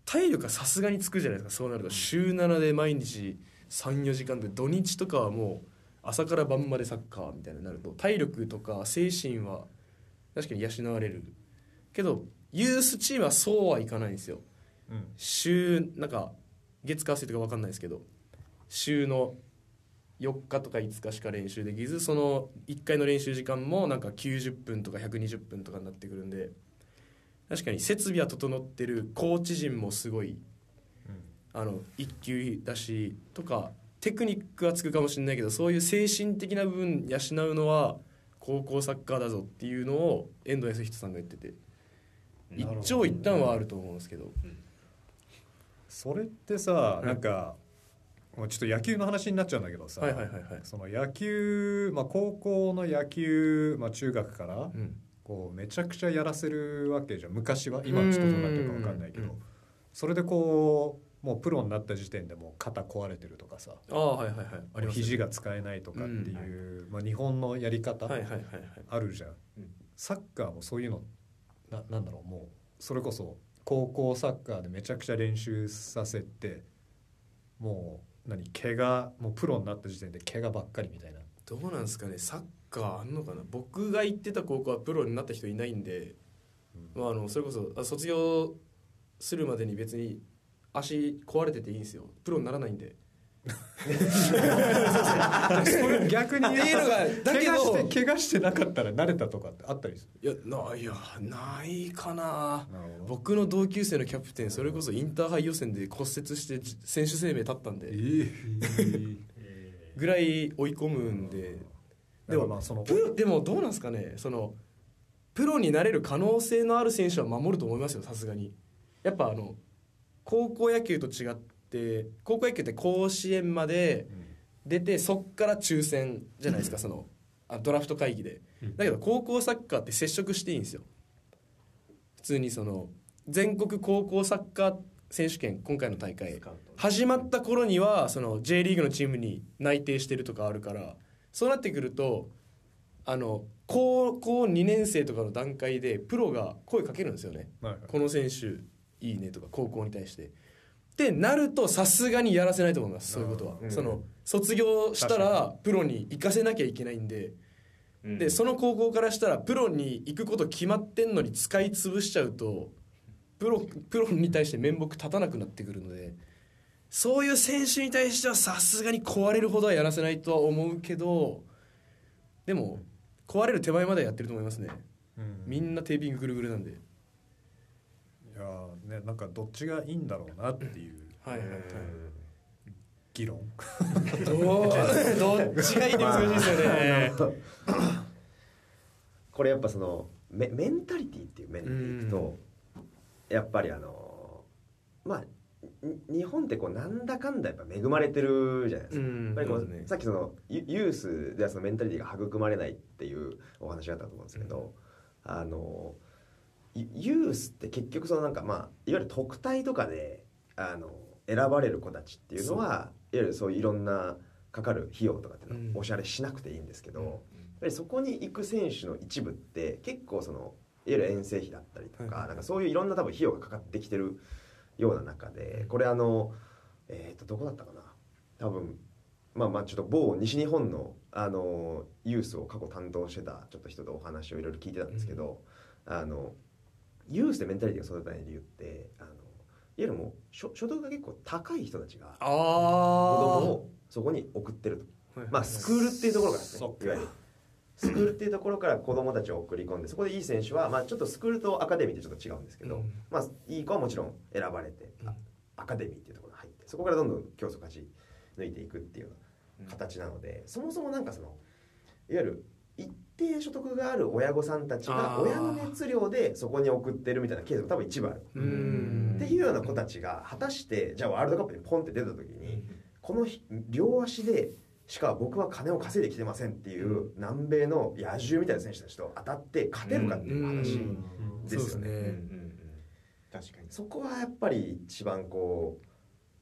体力がさすがにつくじゃないですかそうなると。週7で毎日34時間で土日とかはもう朝から晩までサッカーみたいになると体力とか精神は確かに養われる。けどユースチームはそうはいかないんですよ。うん。週なんか月火水とか分かんないですけど週の4日とか5日しか練習できずその1回の練習時間もなんか90分とか120分とかになってくるんで確かに設備は整ってるコーチ陣もすごい、あの一級だしとかテクニックはつくかもしれないけどそういう精神的な部分養うのは高校サッカーだぞっていうのを遠藤康人さんが言ってて一長一短はあると思うんですけど。それってさなんかもうちょっと野球の話になっちゃうんだけどさ、はいはいはいはい。その野球、まあ、高校の野球、まあ、中学からうん。こうめちゃくちゃやらせるわけじゃん。昔は？今の人どうなってるか分かんないけど。うん。それでこうもうプロになった時点でもう肩壊れてるとかさああはいはいはい。あります肘が使えないとかっていう、まあ、日本のやり方はいはいはいはい。あるじゃん、うん。サッカーもそういうのななんだろう？もうそれこそ高校サッカーでめちゃくちゃ練習させてもう何怪我もうプロになった時点で怪我ばっかりみたいな。どうなんですかね。サッカーあんのかな。僕が行ってた高校はプロになった人いないんで、まあ、あのそれこそあ卒業するまでに別に足壊れてていいんですよ。プロにならないんで逆にっていう。のがだけど怪我して怪我してなかったら慣れたとかってあったりすいやないやないかな。僕の同級生のキャプテンそれこそインターハイ予選で骨折してじ選手生命立ったんで。ぐらい追い込むんで。でもまあそのプロでもどうなんですかね？そのプロになれる可能性のある選手は守ると思いますよさすがに。やっぱあの高校野球と違って高校野球って甲子園まで出てそっから抽選じゃないですかそのあドラフト会議で。だけど高校サッカーって接触していいんですよ。普通にその全国高校サッカー選手権今回の大会。始まった頃にはその J リーグのチームに内定してるとかあるからそうなってくるとあの高校2年生とかの段階でプロが声かけるんですよね。はいはい。この選手いいねとか高校に対して。ってなるとさすがにやらせないと思いますそういうことは、その卒業したらプロに行かせなきゃいけないんで、でその高校からしたらプロに行くこと決まってんのに使い潰しちゃうとプロプロに対して面目立たなくなってくるのでそういう選手に対してはさすがに壊れるほどはやらせないとは思うけどでも壊れる手前まではやってると思いますね。うん。みんなテーピングぐるぐるなんでいやーねなんかどっちがいいんだろうなっていうはいはいはい。議論。どう？どっちがいいって難しいですよね。これやっぱそのメメンタリティっていう面でいくとやっぱりあのまあに日本ってこうなんだかんだやっぱ恵まれてるじゃないですか。うん。やっぱりこうね。さっきそのユユースではそのメンタリティが育まれないっていうお話があったと思うんですけど、あのユユースって結局そのなんかまあいわゆる特待とかであの選ばれる子たちっていうのはいわゆるそういういろんなかかる費用とかっていうのうん。はおしゃれしなくていいんですけど、やっぱりそこに行く選手の一部って結構そのいわゆる遠征費だったりとか,、はいなんかそういういろんな多分費用がかかってきてるような中でこれあのえっ、とどこだったかな。多分まあまあちょっと某西日本のあのユースを過去担当してたちょっと人とお話をいろいろ聞いてたんですけど、あのユースでメンタリティを育てない理由ってあのいわゆるもう所所得が結構高い人たちが子供あをそこに送ってると。あまあスクールっていうところからですねいわゆる。スクールっていうところから子供たちを送り込んでそこでいい選手は、まあ、ちょっとスクールとアカデミーってちょっと違うんですけど、うん。まあ、いい子はもちろん選ばれて、あアカデミーっていうところに入ってそこからどんどん競争勝ち抜いていくっていうような形なので、そもそもなんかそのいわゆる一定所得がある親御さんたちが親の熱量でそこに送ってるみたいなケースが多分一部ある。うん。っていうような子たちが果たしてじゃあワールドカップにポンって出た時にこの日両足でしか僕は金を稼いできてませんっていう南米の野獣みたいな選手たちと当たって勝てるかっていう話うん。ですよね。確かに。そこはやっぱり一番こう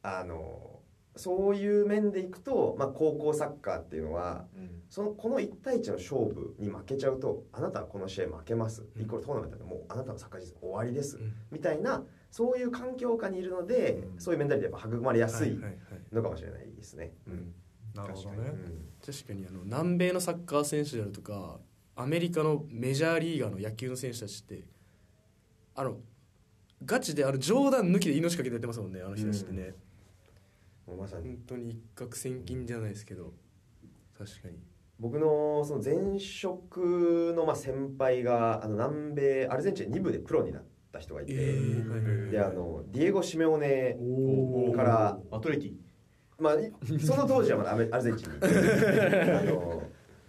あのそういう面でいくと、まあ、高校サッカーっていうのはそのこの1対1の勝負に負けちゃうとあなたはこの試合負けます、イコールトーナメントでもうあなたのサッカー人生終わりです、うん。みたいなそういう環境下にいるので、そういうメンタリティやっぱ育まれやすいのかもしれないですね。うん。なるほどね。うん。確かにあの南米のサッカー選手であるとかアメリカのメジャーリーガーの野球の選手たちってあのガチであの冗談抜きで命かけてやってますもんねあの人たちってね、まさに本当に一攫千金じゃないですけど。確かに。僕のその前職のまあ先輩があの南米アルゼンチン2部でプロになった人がいて、であのディエゴ・シメオネからアトレティ。まあ、いその当時はまだアメアルゼンチンに あの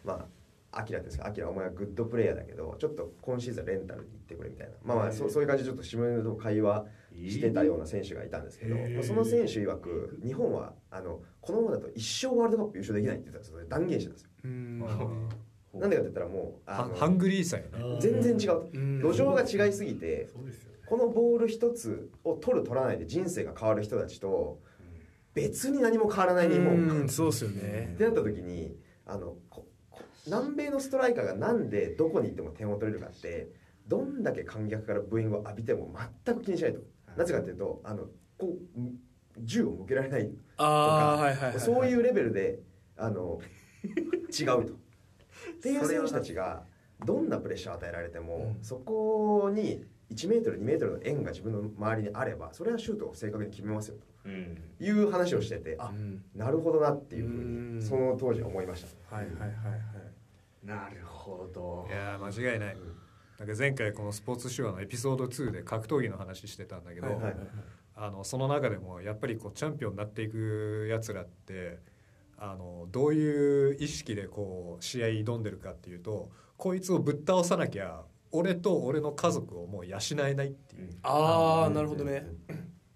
まあアキラですか？アキラお前はグッドプレイヤーだけどちょっと今シーズンレンタルに行ってくれみたいな。まあまあそそういう感じでちょっと下ネと会話してたような選手がいたんですけど、へー。まあその選手曰く日本はあのこのままだと一生ワールドカップ優勝できないって言ってたんですよ断言してたんですよ。うん。なんでかって言ったらもうあのハハングリーさやね。全然違う。うん土壌が違いすぎてねこのボール一つを取る取らないで人生が変わる人たちと別に何も変わらない日本。うんそうっすよね。ってなった時にあの南米のストライカーがなんでどこに行っても点を取れるかってどんだけ観客からブーイングを浴びても全く気にしないとなぜかっていうとあのこう銃を向けられないとかそういうレベルであの違うと。っていう選手たちがどんなプレッシャーを与えられても、うん。そこに1メートル2メートルの円が自分の周りにあればそれはシュートを正確に決めますようん。という話をしててあうん。なるほどなっていうふううん。にその当時は思いました。はいはいはいはい。なるほど。いやー間違いないなんか前回このスポーツ手話のエピソード2で格闘技の話してたんだけど、はいはいあのその中でもやっぱりこうチャンピオンになっていくやつらってあのどういう意識でこう試合挑んでるかっていうとこいつをぶっ倒さなきゃ俺と俺の家族をもう養えないっていう、ああなるほどね。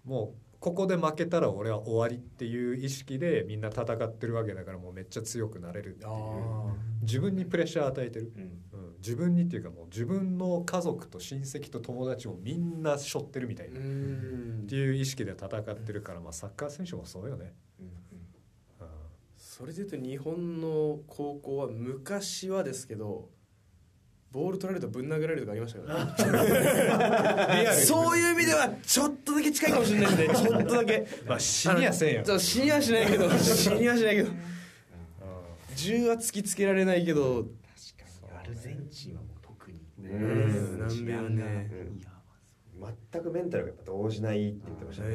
もうここで負けたら俺は終わりっていう意識でみんな戦ってるわけだからもうめっちゃ強くなれるっていう。あ自分にプレッシャー与えてる、うんうん、自分にっていうかもう自分の家族と親戚と友達をみんな背負ってるみたいな、うっんていう意識で戦ってるから、まあ、サッカー選手もそうよね、うんそれでいうと日本の高校は昔はですけどボール取られるとぶん殴られるとかありましたからね。そういう意味ではちょっとだけ近いかもしれないで。す ねちょっとだけ。まあ死にやせんよ。死にはしないけど。死にはしないけど。銃は突きつけられないけどアルゼンチンはもう特にうん。南米はね。うん全くメンタルがやっぱ動じないって言ってましたね、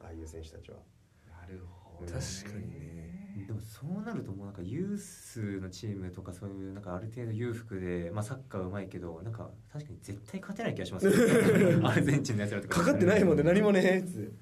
ああいう選手たちは。なるほ確かにね。でもそうなるともうなんかユースのチームとかそういうなんかある程度裕福で、まあ、サッカーうまいけどなんか確かに絶対勝てない気がします。よ アルゼンチンのやつらとか。かかってないもんね。何もねつ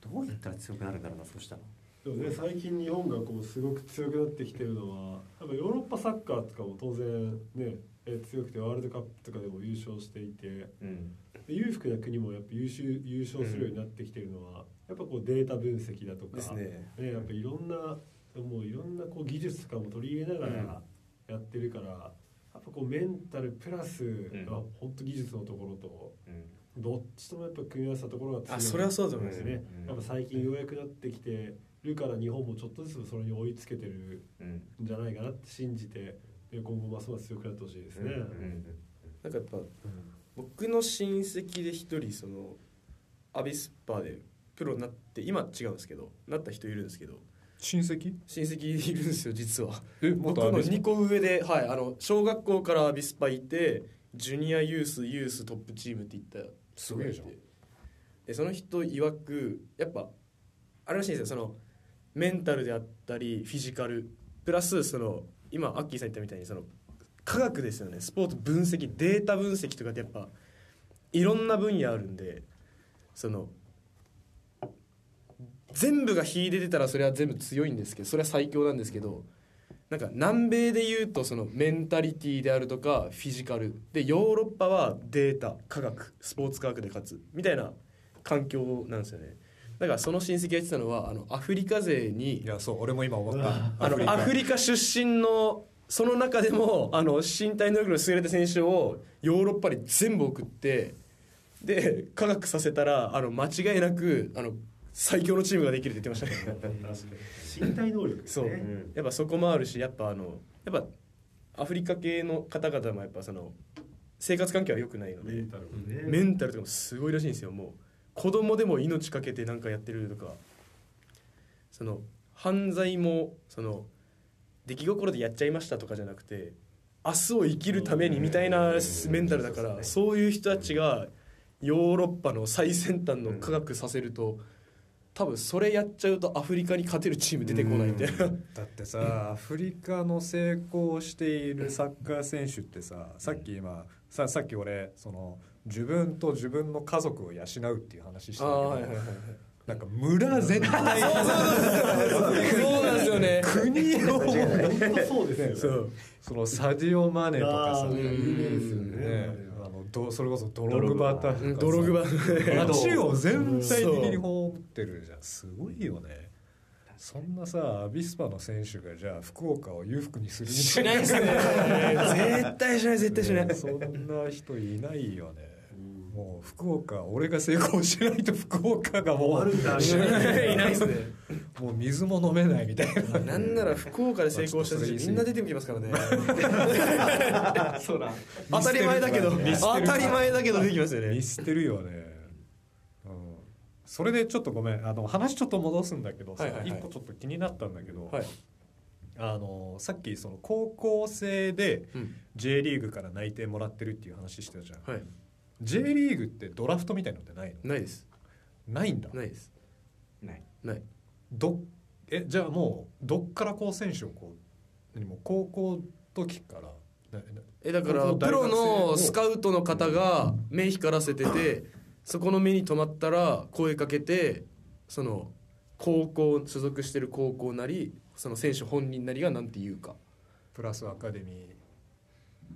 どうやったら強くなるんだろうなそうしたら。でもね最近日本がこうすごく強くなってきてるのはやっぱヨーロッパサッカーとかも当然ねえ強くてワールドカップとかでも優勝していて。うん。で裕福な国もやっぱ優秀優勝するようになってきてるのは、やっぱこうデータ分析だとかね。ねやっぱいろんなもういろんなこう技術とかも取り入れながらやってるから、やっぱこうメンタルプラス、ん。あ本当技術のところとうん。どっちともやっぱ組み合わせたところが強い。あそれはそうだと思いますですね、うん。やっぱ最近ようやくなってきてるから日本もちょっとずつそれに追いつけてるうんんじゃないかなって信じてで今後ますます強くなってほしいですね。うんなんかやっぱ僕の親戚で一人そのアビスパでプロになって今違うんですけどなった人いるんですけど。親戚？親戚いるんですよ実は。え僕の2個上で、はい、あの小学校からアビスパいてジュニアユースユーストップチームっていったすげえじゃん。でその人曰くやっぱあれらしいんですよ。そのメンタルであったりフィジカルプラスその今アッキーさん言ったみたいにその科学ですよね。スポーツ分析データ分析とかってやっぱいろんな分野あるんでその全部が秀でてたらそれは全部強いんですけどそれは最強なんですけどなんか南米で言うとそのメンタリティーであるとかフィジカル。でヨーロッパはデータ科学スポーツ科学で勝つ。みたいな環境なんですよね。だからその親戚が言ってたのはあのアフリカ勢にいやそう俺も今思った。あのアフリカ。出身のその中でもあの身体能力の優れた選手をヨーロッパに全部送ってで科学させたらあの間違いなくあの最強のチームができるって言ってましたけど身体能力ですそう、ねやっぱそこもあるしやっぱあのやっぱアフリカ系の方々もやっぱその生活環境は良くないのでメンタルもね。メンタルとかもすごいらしいんですよもう子供でも命かけてなんかやってるとかその犯罪もその出来心でやっちゃいましたとかじゃなくて明日を生きるためにみたいなメンタルだからそういう人たちがヨーロッパの最先端の科学させると多分それやっちゃうとアフリカに勝てるチーム出てこないみたいな。だってさアフリカの成功しているサッカー選手ってささっき今ささっき俺その自分と自分の家族を養うっていう話してたけど、はいはいはいはい。なんか村全体 そうなんですよね。国を。そうですよね。そう。そのサディオ・マネとかさね。ねあのどそれこそドログバとドログバ街を全体的に葬ってるじゃん。すごいよね。そんなさアビスパの選手がじゃあ福岡を裕福にするみしたいな。ないですね。絶対しない絶対しない。ねそんな人いないよねもう福岡俺が成功しないと福岡がもう終わるんだいないですね。もう水も飲めないみたいな。なんなら福岡で成功した選手みんな出てきますからね。そうだ。当たり前だけど。当たり前だけど出てきますよね。見捨てるよね、うん、それでちょっとごめん。あの話ちょっと戻すんだけどさ、はいはいはい。一個ちょっと気になったんだけど、はい。あのさっきその高校生でうん。J リーグから内定もらってるっていう話してたじゃん、はい J リーグってドラフトみたいのってないの？ないです。ないんだ。ないです。ない。ない。どえじゃあもうどっからこう選手をこう何もう高校時からえだからプロのスカウトの方が目光らせてて そこの目に留まったら声かけてその高校所属してる高校なりその選手本人なりが何て言うか。プラスアカデミ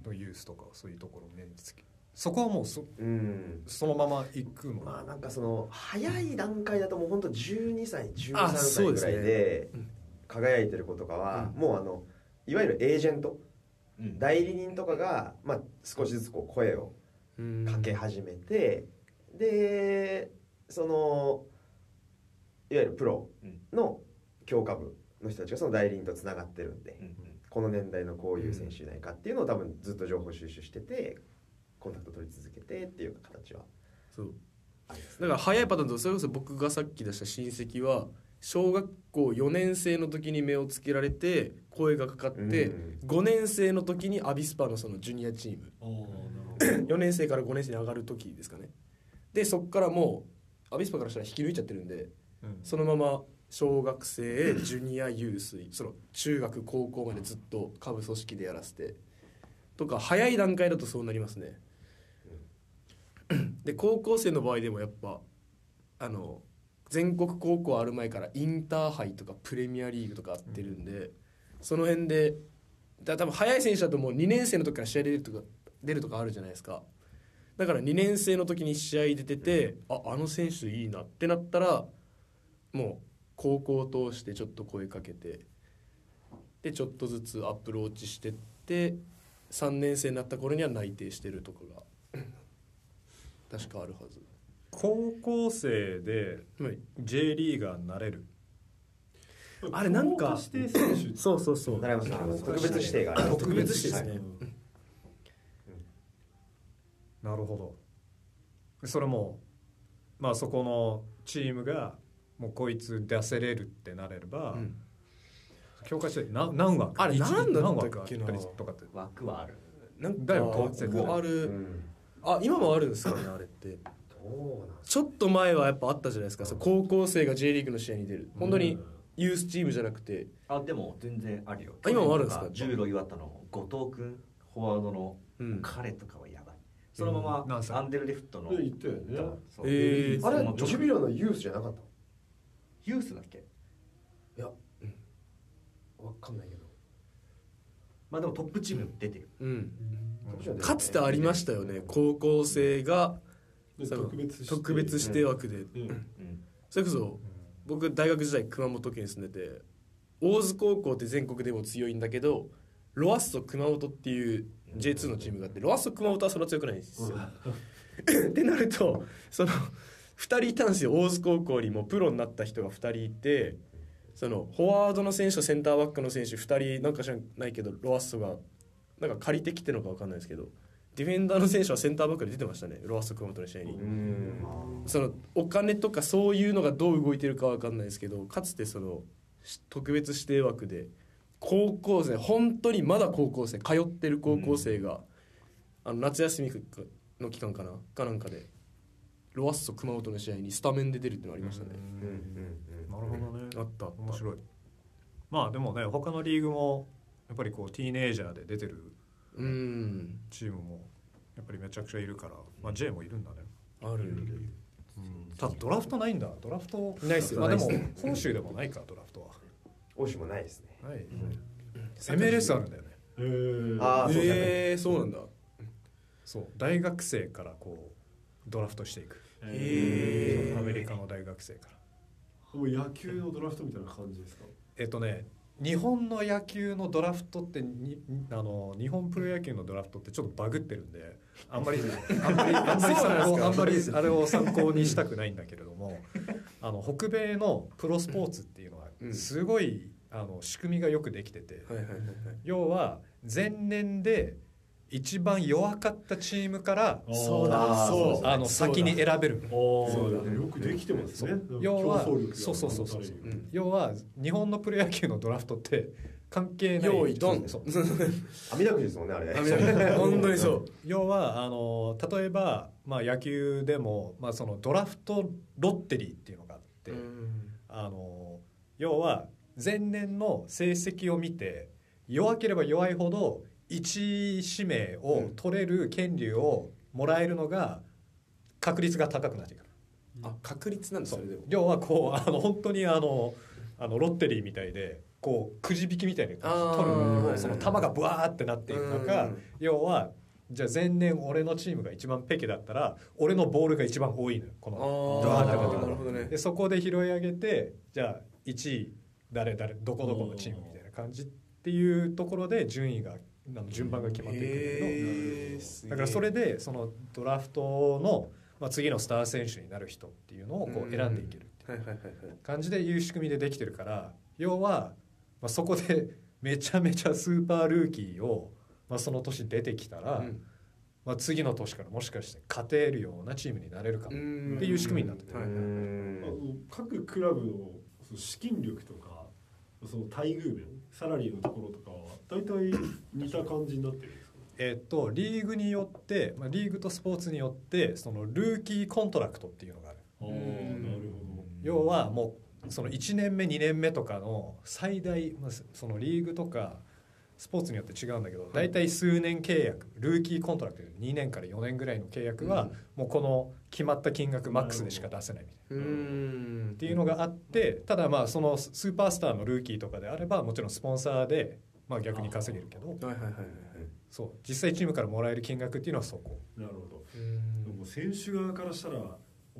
ーのユースとかそういうところを目につけそこはもうそうん。そのまま行くの、まあなんかその早い段階だともう本当12歳13あ歳ぐらいで輝いてる子とかは、うん。もうあのいわゆるエージェントうん。代理人とかが、まあ、少しずつこう声をかけ始めて、でそのいわゆるプロの強化部の人たちがその代理人とつながってるんで、うん。この年代のこういう選手いないかっていうのを多分ずっと情報収集しててコンタクト取り続けてっていう形はそう。だから早いパターンとそれこそ僕がさっき出した親戚は小学校4年生の時に目をつけられて声がかかってうん。5年生の時にアビスパのそのジュニアチーム。あーなるほど。4年生から5年生に上がる時ですかね。でそっからもうアビスパからしたら引き抜いちゃってるんでうん。そのまま小学生ジュニアユースその中学高校までずっと下部組織でやらせてとか早い段階だとそうなりますねで高校生の場合でもやっぱあの全国高校ある前からインターハイとかプレミアリーグとかあってるんで、その辺でだ多分早い選手だともう2年生の時から試合出るとか出るとかあるじゃないですか。だから2年生の時に試合出ててああの選手いいなってなったらもう高校を通してちょっと声かけてでちょっとずつアプローチしてって3年生になった頃には内定してるとかが確かあるはず。高校生ではい。J リーガーになれる。あれなんか指定選手。そうそうそなりますなります。特別指定がある。特別指定ですね、なるほど。それもまあそこのチームがもうこいつ出せれるってなれれば、うん。強化して何何枠？あれ一何だったっけな。何枠あったりとかって。枠はある。なんかだよ当然ここある、うんあ今もあるんですかねあれって。どうなんちょっと前はやっぱあったじゃないですか、そう高校生が J リーグの試合に出る。本当にユースチームじゃなくて。あでも全然あるよ。あ今もあるんですか？去年と重路岩田の後藤君フォワードのうん。彼とかはやばい、そのままアンデルレフトのったよね。えー。あれジュビロのユースじゃなかったユースだっけ？いや、わかんないけどまあでもトップチームに出てる。うん。かかつてありましたよね。高校生が特別指定特別指定枠で、うん。うん。それこそ僕大学時代熊本県に住んでて大津高校って全国でも強いんだけどロアッソ熊本っていう J2 のチームがあってロアッソ熊本はそんな強くないんですよ。ってなるとその2人いたんですよ。大津高校にもプロになった人が2人いてそのフォワードの選手とセンターバックの選手2人なんか知らないけどロアッソがなんか借りてきてるのか分かんないですけどディフェンダーの選手はセンターバックで出てましたねロアッソ熊本の試合に。そのお金とかそういうのがどう動いてるか分かんないですけどかつてそのし特別指定枠で高校生本当にまだ高校生通ってる高校生が、あの夏休みの期間かなかなんかでロアッソ熊本の試合にスタメンで出るっていうのありましたね、なるほどね。あったあった。面白い。まあでもね他のリーグもやっぱりこうティーネイジャーで出てるうん。チームもやっぱりめちゃくちゃいるから、まあ、J もいるんだね、あるただドラフトないんだ。ドラフトないっすよ。まあでも本州でもないかドラフトは。欧州もないですね。はい、MLS あるんだよね。へー。ああそうね。えー、そうなんだ。そう。大学生からこうドラフトしていく。へアメリカの大学生からもう野球のドラフトみたいな感じですか？えっとね日本の野球のドラフトってにあの日本プロ野球のドラフトってちょっとバグってるんであんまり あんまりあんまりあんまりあれを参考にしたくないんだけれどもあの北米のプロスポーツっていうのはうん。すごいあの仕組みがよくできてて要は前年で一番弱かったチームからそうだだ。そうあの先に選べるそうだ。よくできてますね。要はそうそうそうそう。要は日本のプロ野球のドラフトって関係ない。用意ドン。そう。網だくじですもんねあれ。本当にそう。要はあの例えば、まあ、野球でも、まあ、そのドラフトロッテリーっていうのがあって、あの要は前年の成績を見て弱ければ弱いほど1位指名を取れる権利をもらえるのが確率が高くなってくる。あ確率なんですそれでも。要はこう あの本当にあのあのロッテリーみたいでこうくじ引きみたいに取るのにその球がブワーってなっていく中うん。要はじゃあ前年俺のチームが一番ペケだったら俺のボールが一番多いのよこのあドラフトがあなるほどね。でそこで拾い上げてじゃあ1位誰誰どこどこのチームみたいな感じっていうところで順位があの順番が決まっていくんだけど。だからそれでそのドラフトの、まあ、次のスター選手になる人っていうのをこう選んでいけるっていう感じでいう仕組みでできてるから要は、まあ、そこで めちゃめちゃスーパールーキーを、まあ、その年出てきたら、うん。まあ、次の年からもしかして勝てるようなチームになれるかも。っうん。ていう仕組みになってて、各クラブの資金力とかその待遇面サラリーのところとかは大体似た感じになってるんですか？えっとリーグによって、まあ、リーグとスポーツによってその rookie contract っていうのがある。ああなるほ要はもうその1年目2年目とかの最大まあそのリーグとかスポーツによって違うんだけど大体数年契約 rookie contract 2年から4年ぐらいの契約はもうこの決まった金額マックスでしか出せないみたいな。っていうのがあってただまあそのスーパースターのルーキーとかであればもちろんスポンサーでまあ逆に稼げるけどはいはいはいはいそう実際チームからもらえる金額っていうのはそこ。どなるほど。でも選手側からしたら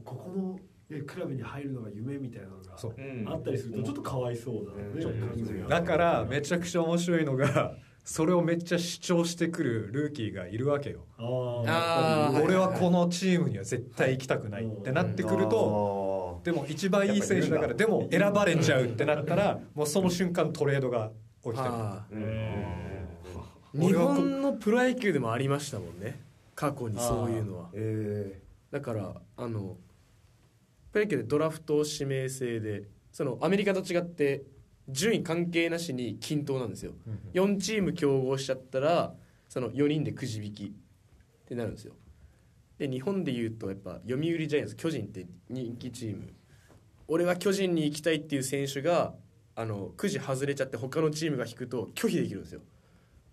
ここの、ね、クラブに入るのが夢みたいなのがあったりするとちょっとかわいそうな、ね。感じが。だからめちゃくちゃ面白いのがそれをめっちゃ主張してくるルーキーがいるわけよ。ああー。俺はこのチームには絶対行きたくないってなってくるとでも一番いい選手だからでも選ばれちゃうってなったらもうその瞬間トレードが起きてる。日本のプロ野球でもありましたもんね。過去にそういうのは。えだからあのプロ野球でドラフト指名制でそのアメリカと違って順位関係なしに均等なんですよ。4チーム競合しちゃったらその4人でくじ引きってなるんですよ。で日本でいうとやっぱ読売ジャイアンツ巨人って人気チーム。俺は巨人に行きたいっていう選手があのくじ外れちゃって他のチームが引くと拒否できるんですよ。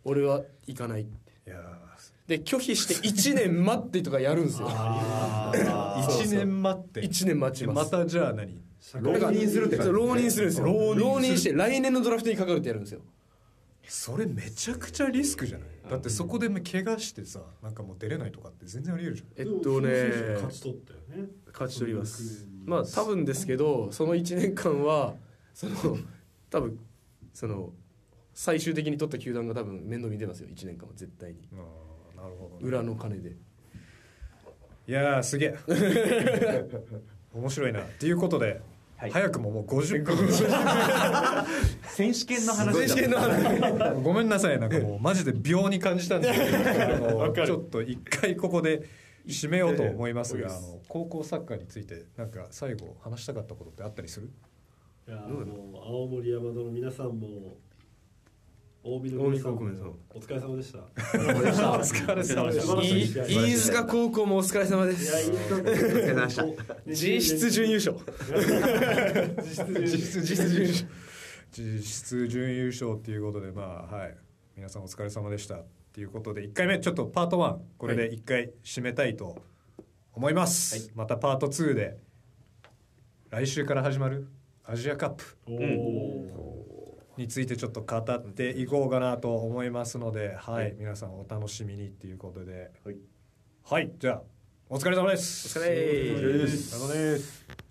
俺は行かないって。いやで拒否して1年待ってとかやるんですよ。1年待って。1年待ちます。またじゃあ何？浪人するって浪人するんですよ。浪人する。浪人して来年のドラフトにかかるってやるんですよ。それめちゃくちゃリスクじゃない？だってそこで怪我してさなんかもう出れないとかって全然ありえるじゃん。えっとね勝ち取ったよね。勝ち取ります。まあ多分ですけどその1年間はその多分その最終的に取った球団が多分面倒見てますよ。1年間は絶対に。あ。ーなるほどね。裏の金で。いやーすげえ。面白いな。っていうことで、はい。早くももう50分。選手権の話選手権の話。ごめんなさい。なんかもうマジで秒に感じたんですけどちょっと一回ここで締めようと思いますが、ええ。あの高校サッカーについてなんか最後話したかったことってあったりする？いやもう青森山田の皆さんも近江の皆さん。お疲れ様でした。お疲れ様でした。い飯塚高校もお疲れ様でいやいいす実質準優勝実質準優勝実質準優勝っていうことでまあはい皆さんお疲れ様でしたっていうことで1回目ちょっとパート1これで1回締めたいと思います、またパート2で来週から始まるアジアカップおおについてちょっと語っていこうかなと思いますので、はい、皆さんお楽しみにっていうことで、はい、はい、じゃあお疲れ様です。お疲れお疲れ様です。